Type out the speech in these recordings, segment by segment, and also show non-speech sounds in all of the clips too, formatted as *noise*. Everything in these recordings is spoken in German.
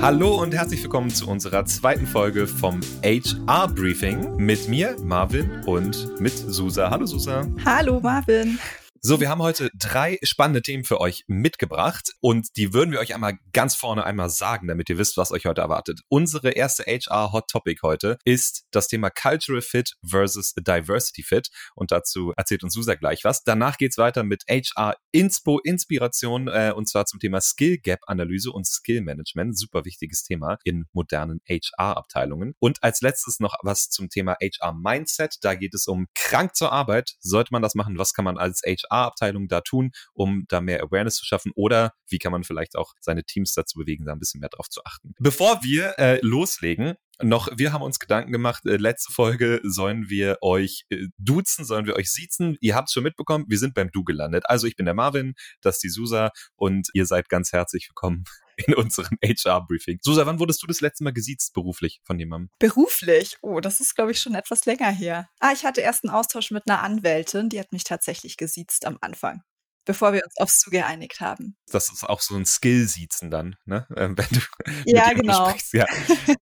Hallo und herzlich willkommen zu unserer zweiten Folge vom HR Briefing mit mir, Marvin, und mit Susa. Hallo Susa. Hallo Marvin. So, wir haben heute drei spannende Themen für euch mitgebracht und die würden wir euch einmal ganz vorne einmal sagen, damit ihr wisst, was euch heute erwartet. Unsere erste HR Hot Topic heute ist das Thema Cultural Fit versus Diversity Fit und dazu erzählt uns Susa gleich was. Danach geht's weiter mit HR Inspo Inspiration äh, und zwar zum Thema Skill Gap Analyse und Skill Management, super wichtiges Thema in modernen HR Abteilungen. Und als letztes noch was zum Thema HR Mindset, da geht es um krank zur Arbeit, sollte man das machen, was kann man als HR HR-Abteilung da tun, um da mehr Awareness zu schaffen? Oder wie kann man vielleicht auch seine Teams dazu bewegen, da ein bisschen mehr drauf zu achten? Bevor wir äh, loslegen, noch, wir haben uns Gedanken gemacht, äh, letzte Folge sollen wir euch äh, duzen, sollen wir euch siezen. Ihr habt es schon mitbekommen, wir sind beim Du gelandet. Also ich bin der Marvin, das ist die Susa und ihr seid ganz herzlich willkommen in unserem *laughs* HR-Briefing. Susa, wann wurdest du das letzte Mal gesiezt beruflich von jemandem? Beruflich? Oh, das ist, glaube ich, schon etwas länger her. Ah, ich hatte erst einen Austausch mit einer Anwältin, die hat mich tatsächlich gesiezt am Anfang bevor wir uns aufs Zu geeinigt haben. Das ist auch so ein Skill-Siezen dann, ne? *laughs* Ähm, wenn du *laughs* ja, genau. Sprichst. Ja,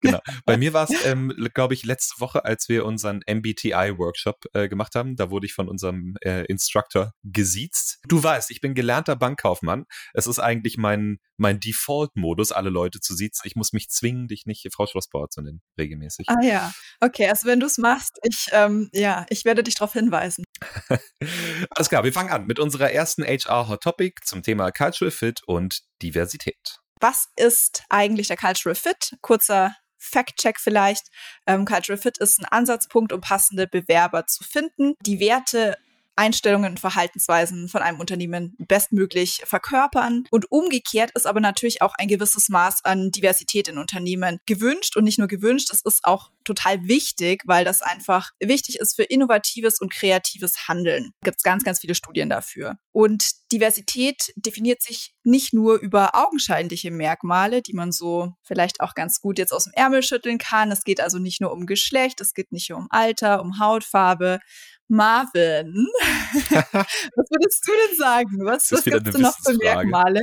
genau. Bei *laughs* mir war es, ähm, glaube ich, letzte Woche, als wir unseren MBTI-Workshop äh, gemacht haben, da wurde ich von unserem äh, Instructor gesiezt. Du weißt, ich bin gelernter Bankkaufmann. Es ist eigentlich mein, mein Default-Modus, alle Leute zu siezen. Ich muss mich zwingen, dich nicht Frau Schlossbauer zu nennen, regelmäßig. Ah ja, okay, also wenn du es machst, ich, ähm, ja, ich werde dich darauf hinweisen. *laughs* Alles klar, wir fangen an mit unserer ersten HR Hot Topic zum Thema Cultural Fit und Diversität. Was ist eigentlich der Cultural Fit? Kurzer Fact-Check vielleicht. Ähm, Cultural Fit ist ein Ansatzpunkt, um passende Bewerber zu finden. Die Werte Einstellungen und Verhaltensweisen von einem Unternehmen bestmöglich verkörpern. Und umgekehrt ist aber natürlich auch ein gewisses Maß an Diversität in Unternehmen gewünscht und nicht nur gewünscht, es ist auch total wichtig, weil das einfach wichtig ist für innovatives und kreatives Handeln. Gibt es ganz, ganz viele Studien dafür. Und Diversität definiert sich nicht nur über augenscheinliche Merkmale, die man so vielleicht auch ganz gut jetzt aus dem Ärmel schütteln kann. Es geht also nicht nur um Geschlecht, es geht nicht nur um Alter, um Hautfarbe, Marvin, *laughs* was würdest du denn sagen? Was, was gibt es noch für Merkmale?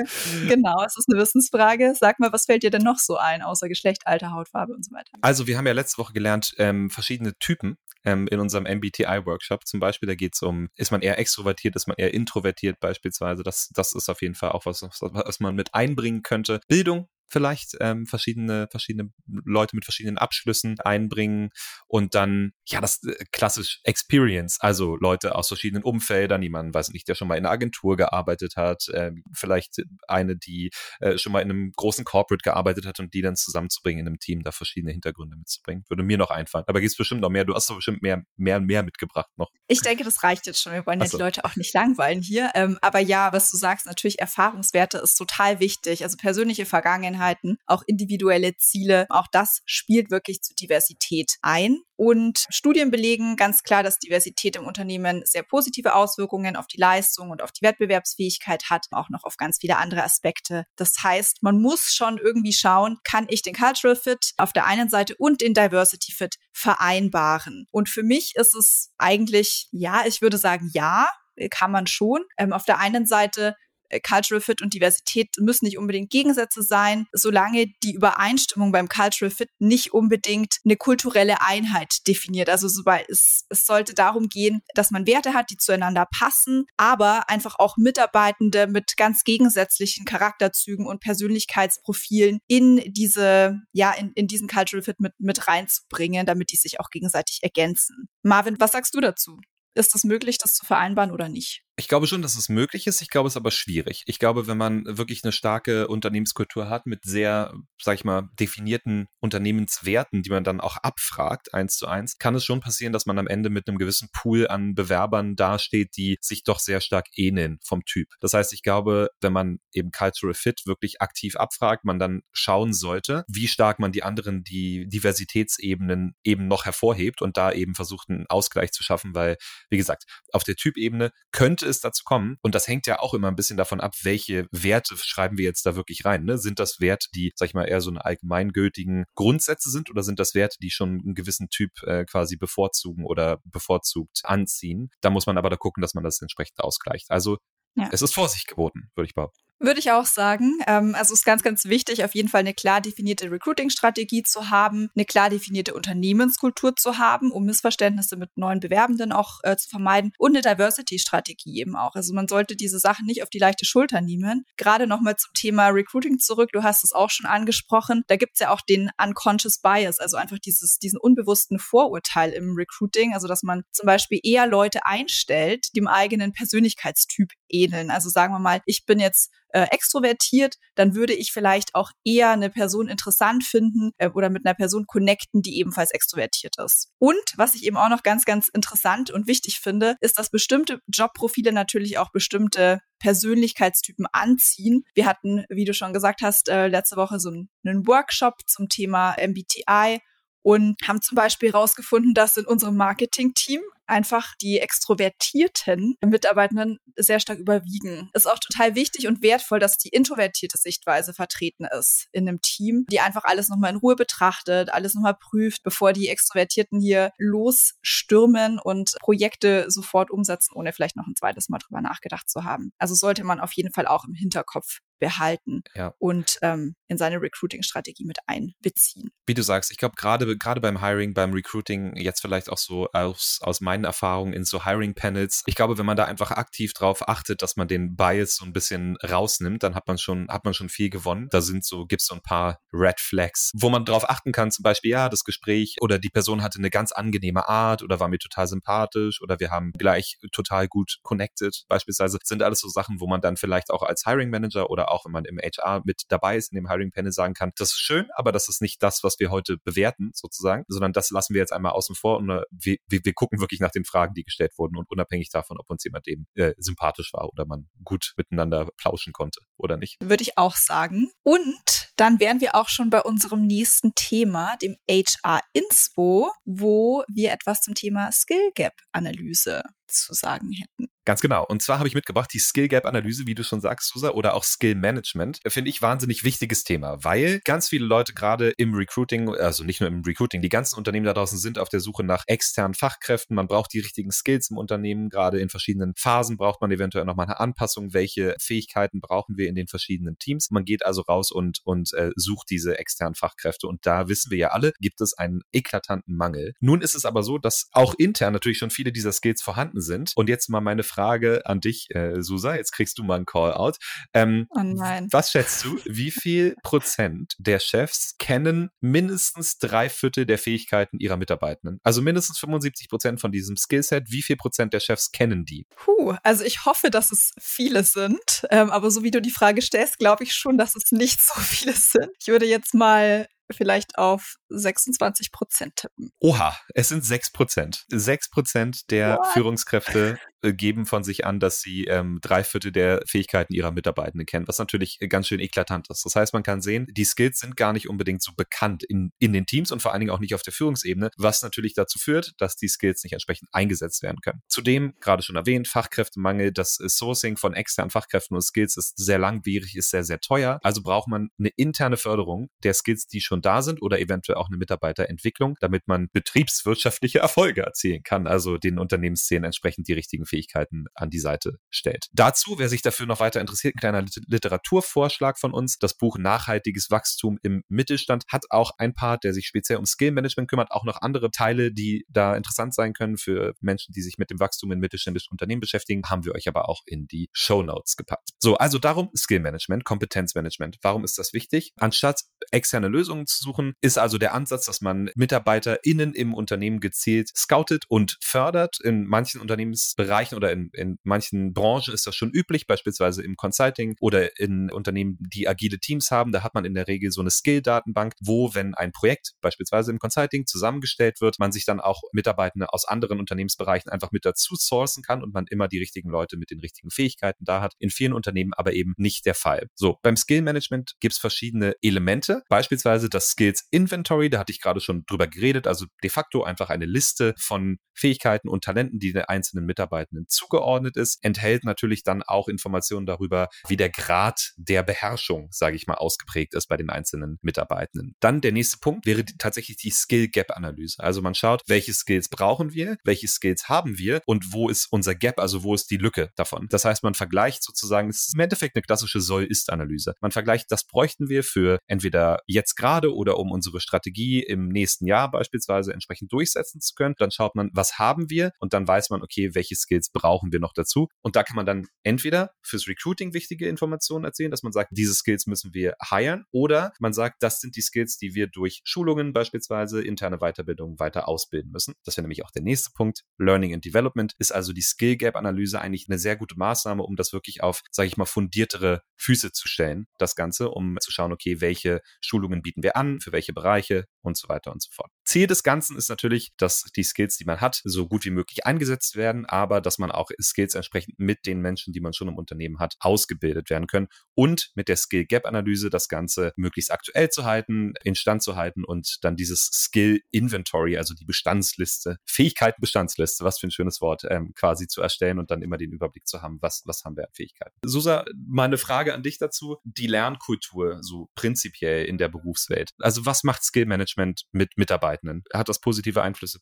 Genau, es ist eine Wissensfrage. Sag mal, was fällt dir denn noch so ein, außer Geschlecht, Alter, Hautfarbe und so weiter? Also wir haben ja letzte Woche gelernt, ähm, verschiedene Typen ähm, in unserem MBTI-Workshop zum Beispiel. Da geht es um, ist man eher extrovertiert, ist man eher introvertiert beispielsweise. Das, das ist auf jeden Fall auch was, was man mit einbringen könnte. Bildung vielleicht ähm, verschiedene, verschiedene Leute mit verschiedenen Abschlüssen einbringen und dann, ja, das äh, klassisch Experience, also Leute aus verschiedenen Umfeldern, die man, weiß nicht, der schon mal in einer Agentur gearbeitet hat, äh, vielleicht eine, die äh, schon mal in einem großen Corporate gearbeitet hat und die dann zusammenzubringen in einem Team, da verschiedene Hintergründe mitzubringen. Würde mir noch einfallen. Aber gibt es bestimmt noch mehr. Du hast doch bestimmt mehr, mehr, mehr mitgebracht noch. Ich denke, das reicht jetzt schon. Wir wollen ja so. die Leute auch nicht langweilen hier. Ähm, aber ja, was du sagst, natürlich Erfahrungswerte ist total wichtig. Also persönliche Vergangenheit Vergangenheiten, auch individuelle Ziele. Auch das spielt wirklich zu Diversität ein. Und Studien belegen ganz klar, dass Diversität im Unternehmen sehr positive Auswirkungen auf die Leistung und auf die Wettbewerbsfähigkeit hat, auch noch auf ganz viele andere Aspekte. Das heißt, man muss schon irgendwie schauen, kann ich den Cultural Fit auf der einen Seite und den Diversity Fit vereinbaren? Und für mich ist es eigentlich, ja, ich würde sagen, ja, kann man schon. Ähm, auf der einen Seite Cultural Fit und Diversität müssen nicht unbedingt Gegensätze sein, solange die Übereinstimmung beim Cultural Fit nicht unbedingt eine kulturelle Einheit definiert. Also es, es sollte darum gehen, dass man Werte hat, die zueinander passen, aber einfach auch Mitarbeitende mit ganz gegensätzlichen Charakterzügen und Persönlichkeitsprofilen in diese, ja, in, in diesen Cultural Fit mit, mit reinzubringen, damit die sich auch gegenseitig ergänzen. Marvin, was sagst du dazu? Ist es möglich, das zu vereinbaren oder nicht? Ich glaube schon, dass es möglich ist. Ich glaube, es ist aber schwierig. Ich glaube, wenn man wirklich eine starke Unternehmenskultur hat mit sehr, sag ich mal, definierten Unternehmenswerten, die man dann auch abfragt, eins zu eins, kann es schon passieren, dass man am Ende mit einem gewissen Pool an Bewerbern dasteht, die sich doch sehr stark ähneln vom Typ. Das heißt, ich glaube, wenn man eben Cultural Fit wirklich aktiv abfragt, man dann schauen sollte, wie stark man die anderen, die Diversitätsebenen eben noch hervorhebt und da eben versucht, einen Ausgleich zu schaffen, weil, wie gesagt, auf der Typebene könnte es dazu kommen, und das hängt ja auch immer ein bisschen davon ab, welche Werte schreiben wir jetzt da wirklich rein. Ne? Sind das Werte, die, sag ich mal, eher so eine allgemeingültigen Grundsätze sind oder sind das Werte, die schon einen gewissen Typ äh, quasi bevorzugen oder bevorzugt anziehen? Da muss man aber da gucken, dass man das entsprechend ausgleicht. Also ja. es ist Vorsicht geboten, würde ich behaupten. Würde ich auch sagen. Ähm, also es ist ganz, ganz wichtig, auf jeden Fall eine klar definierte Recruiting-Strategie zu haben, eine klar definierte Unternehmenskultur zu haben, um Missverständnisse mit neuen Bewerbenden auch äh, zu vermeiden und eine Diversity-Strategie eben auch. Also man sollte diese Sachen nicht auf die leichte Schulter nehmen. Gerade nochmal zum Thema Recruiting zurück. Du hast es auch schon angesprochen. Da gibt es ja auch den Unconscious Bias, also einfach dieses, diesen unbewussten Vorurteil im Recruiting. Also dass man zum Beispiel eher Leute einstellt, die dem eigenen Persönlichkeitstyp ähneln. Also sagen wir mal, ich bin jetzt äh, extrovertiert, dann würde ich vielleicht auch eher eine Person interessant finden äh, oder mit einer Person connecten, die ebenfalls extrovertiert ist. Und was ich eben auch noch ganz, ganz interessant und wichtig finde, ist, dass bestimmte Jobprofile natürlich auch bestimmte Persönlichkeitstypen anziehen. Wir hatten, wie du schon gesagt hast, äh, letzte Woche so einen Workshop zum Thema MBTI und haben zum Beispiel herausgefunden, dass in unserem Marketing-Team einfach die extrovertierten Mitarbeitenden sehr stark überwiegen. Ist auch total wichtig und wertvoll, dass die introvertierte Sichtweise vertreten ist in einem Team, die einfach alles nochmal in Ruhe betrachtet, alles nochmal prüft, bevor die Extrovertierten hier losstürmen und Projekte sofort umsetzen, ohne vielleicht noch ein zweites Mal drüber nachgedacht zu haben. Also sollte man auf jeden Fall auch im Hinterkopf behalten ja. und ähm, in seine Recruiting-Strategie mit einbeziehen. Wie du sagst, ich glaube gerade gerade beim Hiring, beim Recruiting, jetzt vielleicht auch so aus, aus meinen Erfahrungen in so Hiring-Panels, ich glaube, wenn man da einfach aktiv drauf achtet, dass man den Bias so ein bisschen rausnimmt, dann hat man schon, hat man schon viel gewonnen. Da sind so, gibt es so ein paar Red Flags, wo man drauf achten kann, zum Beispiel, ja, das Gespräch oder die Person hatte eine ganz angenehme Art oder war mir total sympathisch oder wir haben gleich total gut connected, beispielsweise, sind alles so Sachen, wo man dann vielleicht auch als Hiring Manager oder auch wenn man im HR mit dabei ist, in dem Hiring Panel sagen kann, das ist schön, aber das ist nicht das, was wir heute bewerten, sozusagen, sondern das lassen wir jetzt einmal außen vor und äh, wir, wir, gucken wirklich nach den Fragen, die gestellt wurden und unabhängig davon, ob uns jemand eben äh, sympathisch war oder man gut miteinander plauschen konnte oder nicht. Würde ich auch sagen. Und dann wären wir auch schon bei unserem nächsten Thema, dem HR Inspo, wo wir etwas zum Thema Skill Gap Analyse zu sagen hätten. Ganz genau. Und zwar habe ich mitgebracht die Skill Gap Analyse, wie du schon sagst, Susa, oder auch Skill Management. Finde ich wahnsinnig wichtiges Thema, weil ganz viele Leute gerade im Recruiting, also nicht nur im Recruiting, die ganzen Unternehmen da draußen sind auf der Suche nach externen Fachkräften. Man braucht die richtigen Skills im Unternehmen. Gerade in verschiedenen Phasen braucht man eventuell nochmal eine Anpassung. Welche Fähigkeiten brauchen wir in den verschiedenen Teams? Man geht also raus und, und äh, sucht diese externen Fachkräfte. Und da wissen wir ja alle, gibt es einen eklatanten Mangel. Nun ist es aber so, dass auch intern natürlich schon viele dieser Skills vorhanden sind. Und jetzt mal meine Frage an dich, äh, Susa. Jetzt kriegst du mal einen Call-out. Ähm, oh nein. Was schätzt du, wie viel Prozent der Chefs kennen mindestens drei Viertel der Fähigkeiten ihrer Mitarbeitenden? Also mindestens 75 Prozent von diesem Skillset. Wie viel Prozent der Chefs kennen die? Puh, also ich hoffe, dass es viele sind. Ähm, aber so wie du die Frage stellst, glaube ich schon, dass es nicht so *laughs* viele sind. Ich würde jetzt mal vielleicht auf 26 Prozent tippen. Oha, es sind 6 Prozent. 6 Prozent der What? Führungskräfte *laughs* äh, geben von sich an, dass sie ähm, drei Viertel der Fähigkeiten ihrer Mitarbeitenden kennen, was natürlich ganz schön eklatant ist. Das heißt, man kann sehen, die Skills sind gar nicht unbedingt so bekannt in, in den Teams und vor allen Dingen auch nicht auf der Führungsebene, was natürlich dazu führt, dass die Skills nicht entsprechend eingesetzt werden können. Zudem, gerade schon erwähnt, Fachkräftemangel, das Sourcing von externen Fachkräften und Skills ist sehr langwierig, ist sehr, sehr teuer. Also braucht man eine interne Förderung der Skills, die schon da sind oder eventuell auch eine Mitarbeiterentwicklung, damit man betriebswirtschaftliche Erfolge erzielen kann, also den Unternehmensszenen entsprechend die richtigen Fähigkeiten an die Seite stellt. Dazu, wer sich dafür noch weiter interessiert, ein kleiner Literaturvorschlag von uns. Das Buch Nachhaltiges Wachstum im Mittelstand hat auch ein Part, der sich speziell um Skill Management kümmert, auch noch andere Teile, die da interessant sein können für Menschen, die sich mit dem Wachstum in mittelständischen Unternehmen beschäftigen, haben wir euch aber auch in die Show Notes gepackt. So, also darum Skill Management, Kompetenzmanagement. Warum ist das wichtig? Anstatt externe Lösungen zu suchen, ist also der Ansatz, dass man MitarbeiterInnen im Unternehmen gezielt scoutet und fördert. In manchen Unternehmensbereichen oder in, in manchen Branchen ist das schon üblich, beispielsweise im Consulting oder in Unternehmen, die agile Teams haben. Da hat man in der Regel so eine Skill-Datenbank, wo, wenn ein Projekt beispielsweise im Consulting zusammengestellt wird, man sich dann auch Mitarbeitende aus anderen Unternehmensbereichen einfach mit dazu sourcen kann und man immer die richtigen Leute mit den richtigen Fähigkeiten da hat. In vielen Unternehmen aber eben nicht der Fall. So, beim Skill-Management gibt es verschiedene Elemente, beispielsweise das Skills Inventory, da hatte ich gerade schon drüber geredet, also de facto einfach eine Liste von Fähigkeiten und Talenten, die den einzelnen Mitarbeitenden zugeordnet ist, enthält natürlich dann auch Informationen darüber, wie der Grad der Beherrschung, sage ich mal, ausgeprägt ist bei den einzelnen Mitarbeitenden. Dann der nächste Punkt wäre die, tatsächlich die Skill Gap Analyse. Also man schaut, welche Skills brauchen wir, welche Skills haben wir und wo ist unser Gap, also wo ist die Lücke davon. Das heißt, man vergleicht sozusagen, es ist im Endeffekt eine klassische Soll-Ist-Analyse. Man vergleicht, das bräuchten wir für entweder jetzt gerade oder um unsere Strategie im nächsten Jahr beispielsweise entsprechend durchsetzen zu können. Dann schaut man, was haben wir und dann weiß man, okay, welche Skills brauchen wir noch dazu. Und da kann man dann entweder fürs Recruiting wichtige Informationen erzählen, dass man sagt, diese Skills müssen wir hiren oder man sagt, das sind die Skills, die wir durch Schulungen beispielsweise, interne Weiterbildung weiter ausbilden müssen. Das wäre nämlich auch der nächste Punkt. Learning and Development ist also die Skill Gap Analyse eigentlich eine sehr gute Maßnahme, um das wirklich auf, sage ich mal, fundiertere Füße zu stellen, das Ganze, um zu schauen, okay, welche Schulungen bieten wir an, für welche Bereiche und so weiter und so fort. Ziel des Ganzen ist natürlich, dass die Skills, die man hat, so gut wie möglich eingesetzt werden, aber dass man auch Skills entsprechend mit den Menschen, die man schon im Unternehmen hat, ausgebildet werden können und mit der Skill Gap Analyse das Ganze möglichst aktuell zu halten, instand zu halten und dann dieses Skill Inventory, also die Bestandsliste, Fähigkeitenbestandsliste, was für ein schönes Wort, ähm, quasi zu erstellen und dann immer den Überblick zu haben, was, was haben wir an Fähigkeiten. Susa, meine Frage an dich dazu, die Lernkultur so prinzipiell in der Berufswelt. Also was macht Skill Management mit Mitarbeitenden? Hat das positive Einflüsse?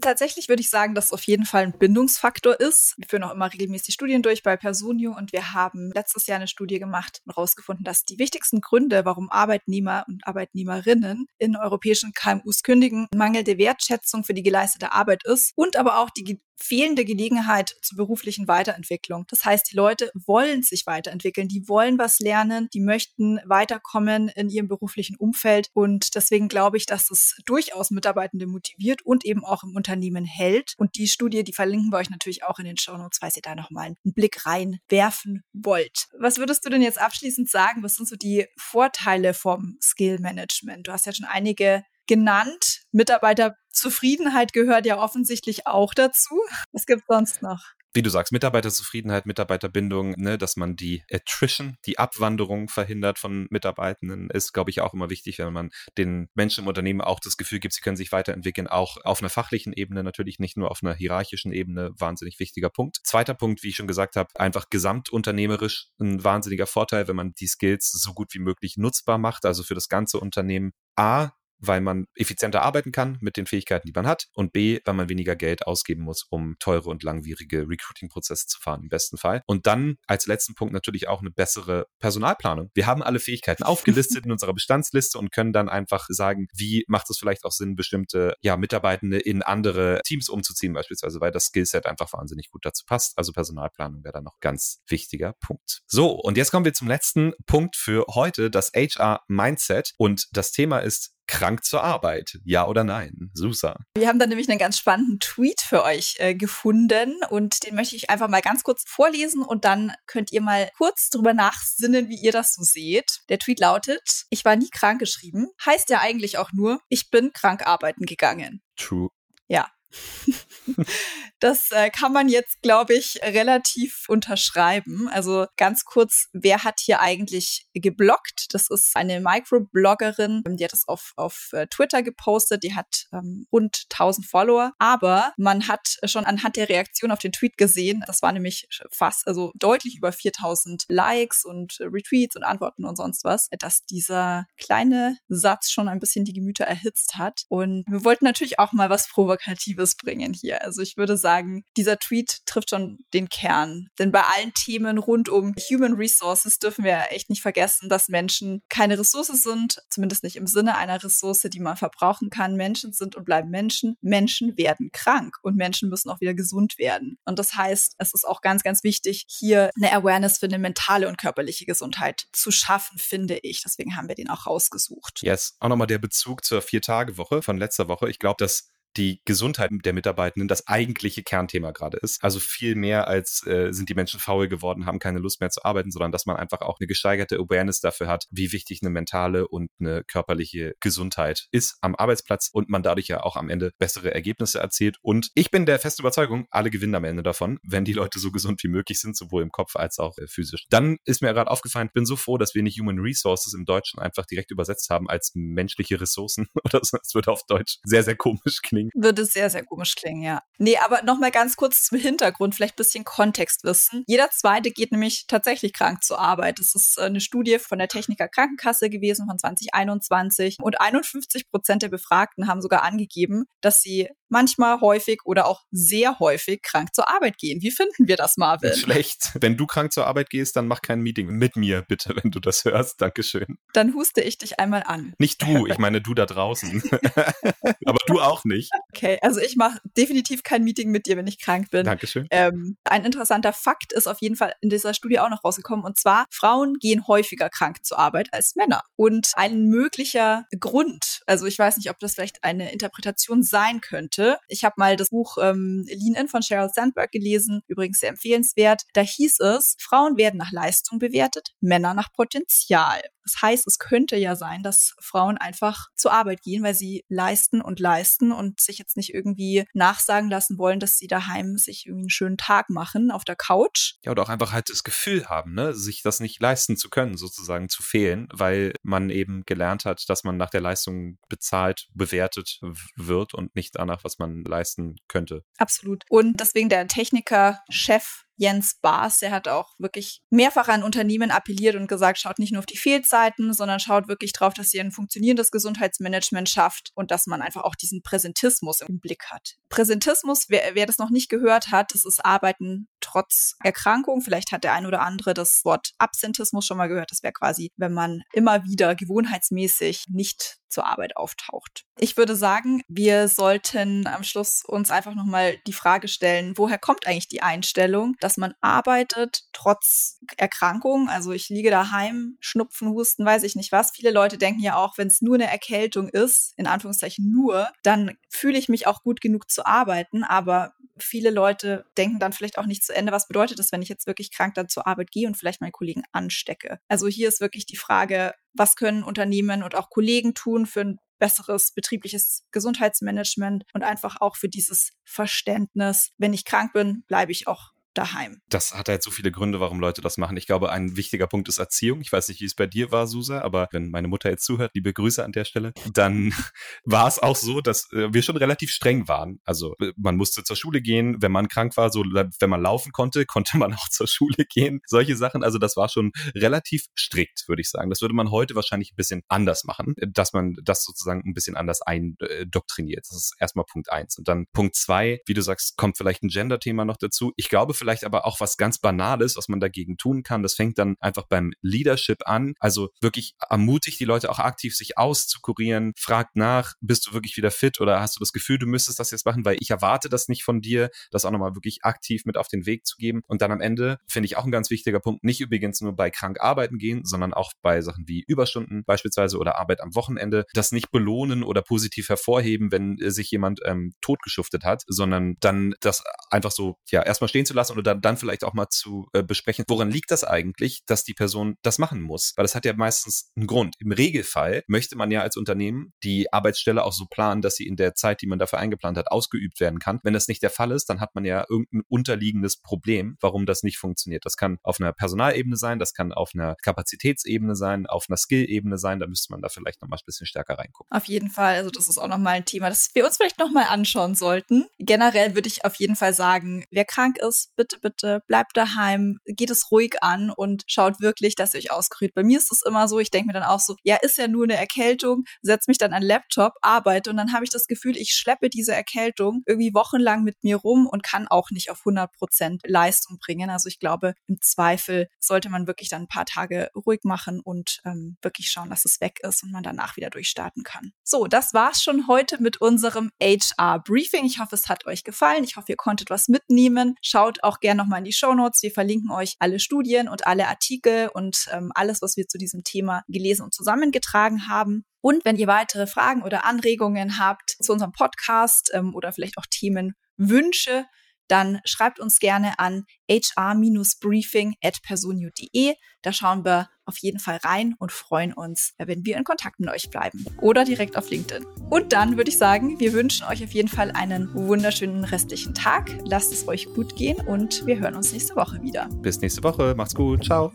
Tatsächlich würde ich sagen, dass es auf jeden Fall ein Bindungsfaktor ist. Wir führen auch immer regelmäßig Studien durch bei Personio und wir haben letztes Jahr eine Studie gemacht und herausgefunden, dass die wichtigsten Gründe, warum Arbeitnehmer und Arbeitnehmerinnen in europäischen KMUs kündigen, mangelnde Wertschätzung für die geleistete Arbeit ist und aber auch die fehlende Gelegenheit zur beruflichen Weiterentwicklung. Das heißt, die Leute wollen sich weiterentwickeln, die wollen was lernen, die möchten weiterkommen in ihrem beruflichen Umfeld und deswegen glaube ich, dass es durchaus Mitarbeitende motiviert und eben auch im Unternehmen hält. Und die Studie, die verlinken wir euch natürlich auch in den Shownotes, falls ihr da nochmal einen Blick reinwerfen wollt. Was würdest du denn jetzt abschließend sagen? Was sind so die Vorteile vom Skill Management? Du hast ja schon einige genannt. Mitarbeiterzufriedenheit gehört ja offensichtlich auch dazu. Was gibt sonst noch? Wie du sagst, Mitarbeiterzufriedenheit, Mitarbeiterbindung, ne, dass man die Attrition, die Abwanderung verhindert von Mitarbeitenden, ist, glaube ich, auch immer wichtig, wenn man den Menschen im Unternehmen auch das Gefühl gibt, sie können sich weiterentwickeln, auch auf einer fachlichen Ebene, natürlich nicht nur auf einer hierarchischen Ebene, wahnsinnig wichtiger Punkt. Zweiter Punkt, wie ich schon gesagt habe, einfach gesamtunternehmerisch ein wahnsinniger Vorteil, wenn man die Skills so gut wie möglich nutzbar macht, also für das ganze Unternehmen. A, weil man effizienter arbeiten kann mit den Fähigkeiten, die man hat und B, weil man weniger Geld ausgeben muss, um teure und langwierige Recruiting-Prozesse zu fahren im besten Fall. Und dann als letzten Punkt natürlich auch eine bessere Personalplanung. Wir haben alle Fähigkeiten *laughs* aufgelistet in unserer Bestandsliste und können dann einfach sagen, wie macht es vielleicht auch Sinn, bestimmte ja, Mitarbeitende in andere Teams umzuziehen beispielsweise, weil das Skillset einfach wahnsinnig gut dazu passt. Also Personalplanung wäre dann noch ganz wichtiger Punkt. So, und jetzt kommen wir zum letzten Punkt für heute, das HR Mindset und das Thema ist krank zur Arbeit? Ja oder nein? Susa. Wir haben da nämlich einen ganz spannenden Tweet für euch äh, gefunden und den möchte ich einfach mal ganz kurz vorlesen und dann könnt ihr mal kurz drüber nachsinnen, wie ihr das so seht. Der Tweet lautet, ich war nie krank geschrieben, heißt ja eigentlich auch nur, ich bin krank arbeiten gegangen. True. Ja, *laughs* das äh, kann man jetzt, glaube ich, relativ unterschreiben. Also ganz kurz, wer hat hier eigentlich geblockt? Das ist eine Microbloggerin, die hat das auf, auf äh, Twitter gepostet, die hat ähm, rund 1000 Follower. Aber man hat schon anhand der Reaktion auf den Tweet gesehen, das war nämlich fast, also deutlich über 4000 Likes und Retweets und Antworten und sonst was, dass dieser kleine Satz schon ein bisschen die Gemüter erhitzt hat. Und wir wollten natürlich auch mal was Provokatives Positives bringen hier. Also ich würde sagen, dieser Tweet trifft schon den Kern. Denn bei allen Themen rund um Human Resources dürfen wir echt nicht vergessen, dass Menschen keine Ressource sind, zumindest nicht im Sinne einer Ressource, die man verbrauchen kann. Menschen sind und bleiben Menschen. Menschen werden krank und Menschen müssen auch wieder gesund werden. Und das heißt, es ist auch ganz, ganz wichtig, hier eine Awareness für eine mentale und körperliche Gesundheit zu schaffen, finde ich. Deswegen haben wir den auch rausgesucht. Yes, auch nochmal der Bezug zur Vier-Tage-Woche von letzter Woche. Ich glaube, dass die Gesundheit der Mitarbeitenden das eigentliche Kernthema gerade ist. Also viel mehr als äh, sind die Menschen faul geworden, haben keine Lust mehr zu arbeiten, sondern dass man einfach auch eine gesteigerte Awareness dafür hat, wie wichtig eine mentale und eine körperliche Gesundheit ist am Arbeitsplatz und man dadurch ja auch am Ende bessere Ergebnisse erzielt. Und ich bin der festen Überzeugung, alle gewinnen am Ende davon, wenn die Leute so gesund wie möglich sind, sowohl im Kopf als auch äh, physisch. Dann ist mir gerade aufgefallen, ich bin so froh, dass wir nicht Human Resources im Deutschen einfach direkt übersetzt haben als menschliche Ressourcen *laughs* oder so. Das würde auf Deutsch sehr, sehr komisch klingen. Würde sehr, sehr komisch klingen, ja. Nee, aber nochmal ganz kurz zum Hintergrund, vielleicht ein bisschen Kontextwissen. Jeder Zweite geht nämlich tatsächlich krank zur Arbeit. Das ist eine Studie von der Techniker Krankenkasse gewesen von 2021 und 51 Prozent der Befragten haben sogar angegeben, dass sie manchmal häufig oder auch sehr häufig krank zur Arbeit gehen. Wie finden wir das, Marvin? Schlecht. Wenn du krank zur Arbeit gehst, dann mach kein Meeting mit mir, bitte, wenn du das hörst. Dankeschön. Dann huste ich dich einmal an. Nicht du, ich meine du da draußen. *laughs* Aber du auch nicht. Okay, also ich mache definitiv kein Meeting mit dir, wenn ich krank bin. Dankeschön. Ähm, ein interessanter Fakt ist auf jeden Fall in dieser Studie auch noch rausgekommen. Und zwar, Frauen gehen häufiger krank zur Arbeit als Männer. Und ein möglicher Grund, also ich weiß nicht, ob das vielleicht eine Interpretation sein könnte, könnte. Ich habe mal das Buch ähm, Lean In von Sheryl Sandberg gelesen, übrigens sehr empfehlenswert. Da hieß es, Frauen werden nach Leistung bewertet, Männer nach Potenzial. Das heißt, es könnte ja sein, dass Frauen einfach zur Arbeit gehen, weil sie leisten und leisten und sich jetzt nicht irgendwie nachsagen lassen wollen, dass sie daheim sich irgendwie einen schönen Tag machen auf der Couch. Ja, oder auch einfach halt das Gefühl haben, ne, sich das nicht leisten zu können, sozusagen zu fehlen, weil man eben gelernt hat, dass man nach der Leistung bezahlt, bewertet wird und nicht danach, was man leisten könnte. Absolut. Und deswegen der Techniker, Chef Jens Baas, der hat auch wirklich mehrfach an Unternehmen appelliert und gesagt, schaut nicht nur auf die Fehlzeiten, sondern schaut wirklich drauf, dass ihr ein funktionierendes Gesundheitsmanagement schafft und dass man einfach auch diesen Präsentismus im Blick hat. Präsentismus, wer, wer das noch nicht gehört hat, das ist Arbeiten trotz Erkrankung. Vielleicht hat der ein oder andere das Wort Absentismus schon mal gehört. Das wäre quasi, wenn man immer wieder gewohnheitsmäßig nicht zur Arbeit auftaucht. Ich würde sagen, wir sollten am Schluss uns einfach nochmal die Frage stellen, woher kommt eigentlich die Einstellung, dass man arbeitet trotz Erkrankung? Also ich liege daheim, Schnupfen, Husten, weiß ich nicht was. Viele Leute denken ja auch, wenn es nur eine Erkältung ist, in Anführungszeichen nur, dann fühle ich mich auch gut genug zu arbeiten. Aber viele Leute denken dann vielleicht auch nicht zu Ende, was bedeutet es, wenn ich jetzt wirklich krank dann zur Arbeit gehe und vielleicht meine Kollegen anstecke. Also hier ist wirklich die Frage, was können Unternehmen und auch Kollegen tun für ein besseres betriebliches Gesundheitsmanagement und einfach auch für dieses Verständnis, wenn ich krank bin, bleibe ich auch daheim. Das hat halt so viele Gründe, warum Leute das machen. Ich glaube, ein wichtiger Punkt ist Erziehung. Ich weiß nicht, wie es bei dir war, Susa, aber wenn meine Mutter jetzt zuhört, liebe Grüße an der Stelle, dann *laughs* war es auch so, dass äh, wir schon relativ streng waren. Also äh, man musste zur Schule gehen, wenn man krank war, so wenn man laufen konnte, *laughs* konnte man auch zur Schule gehen. Solche Sachen. Also das war schon relativ strikt, würde ich sagen. Das würde man heute wahrscheinlich ein bisschen anders machen, dass man das sozusagen ein bisschen anders eindoktriniert. Das ist erstmal Punkt eins. Und dann Punkt zwei, wie du sagst, kommt vielleicht ein Gender-Thema noch dazu. Ich glaube vielleicht vielleicht aber auch was ganz Banales, was man dagegen tun kann. Das fängt dann einfach beim Leadership an. Also wirklich ermutigt die Leute auch aktiv, sich auszukurieren, fragt nach, bist du wirklich wieder fit oder hast du das Gefühl, du müsstest das jetzt machen, weil ich erwarte das nicht von dir, das auch nochmal wirklich aktiv mit auf den Weg zu geben. Und dann am Ende finde ich auch ein ganz wichtiger Punkt, nicht übrigens nur bei krank arbeiten gehen, sondern auch bei Sachen wie Überstunden beispielsweise oder Arbeit am Wochenende, das nicht belohnen oder positiv hervorheben, wenn sich jemand ähm, totgeschuftet hat, sondern dann das einfach so, ja, erstmal stehen zu lassen oder dann, vielleicht auch mal zu äh, besprechen, woran liegt das eigentlich, dass die Person das machen muss? Weil das hat ja meistens einen Grund. Im Regelfall möchte man ja als Unternehmen die Arbeitsstelle auch so planen, dass sie in der Zeit, die man dafür eingeplant hat, ausgeübt werden kann. Wenn das nicht der Fall ist, dann hat man ja irgendein unterliegendes Problem, warum das nicht funktioniert. Das kann auf einer Personalebene sein, das kann auf einer Kapazitätsebene sein, auf einer Skill-Ebene sein. Da müsste man da vielleicht noch mal ein bisschen stärker reingucken. Auf jeden Fall. Also das ist auch noch mal ein Thema, das wir uns vielleicht noch mal anschauen sollten. Generell würde ich auf jeden Fall sagen, wer krank ist, bitte bitte, bleibt daheim, geht es ruhig an und schaut wirklich, dass ihr euch auskuriert. Bei mir ist es immer so, ich denke mir dann auch so, ja, ist ja nur eine Erkältung, setz mich dann an den Laptop, arbeite und dann habe ich das Gefühl, ich schleppe diese Erkältung irgendwie wochenlang mit mir rum und kann auch nicht auf 100 Prozent Leistung bringen. Also ich glaube, im Zweifel sollte man wirklich dann ein paar Tage ruhig machen und ähm, wirklich schauen, dass es weg ist und man danach wieder durchstarten kann. So, das war's schon heute mit unserem HR Briefing. Ich hoffe, es hat euch gefallen. Ich hoffe, ihr konntet was mitnehmen. Schaut auch gerne nochmal in die Show Notes. Wir verlinken euch alle Studien und alle Artikel und ähm, alles, was wir zu diesem Thema gelesen und zusammengetragen haben. Und wenn ihr weitere Fragen oder Anregungen habt zu unserem Podcast ähm, oder vielleicht auch Themenwünsche, dann schreibt uns gerne an hr-briefing at personio.de. Da schauen wir auf jeden Fall rein und freuen uns, wenn wir in Kontakt mit euch bleiben. Oder direkt auf LinkedIn. Und dann würde ich sagen, wir wünschen euch auf jeden Fall einen wunderschönen restlichen Tag. Lasst es euch gut gehen und wir hören uns nächste Woche wieder. Bis nächste Woche. Macht's gut. Ciao.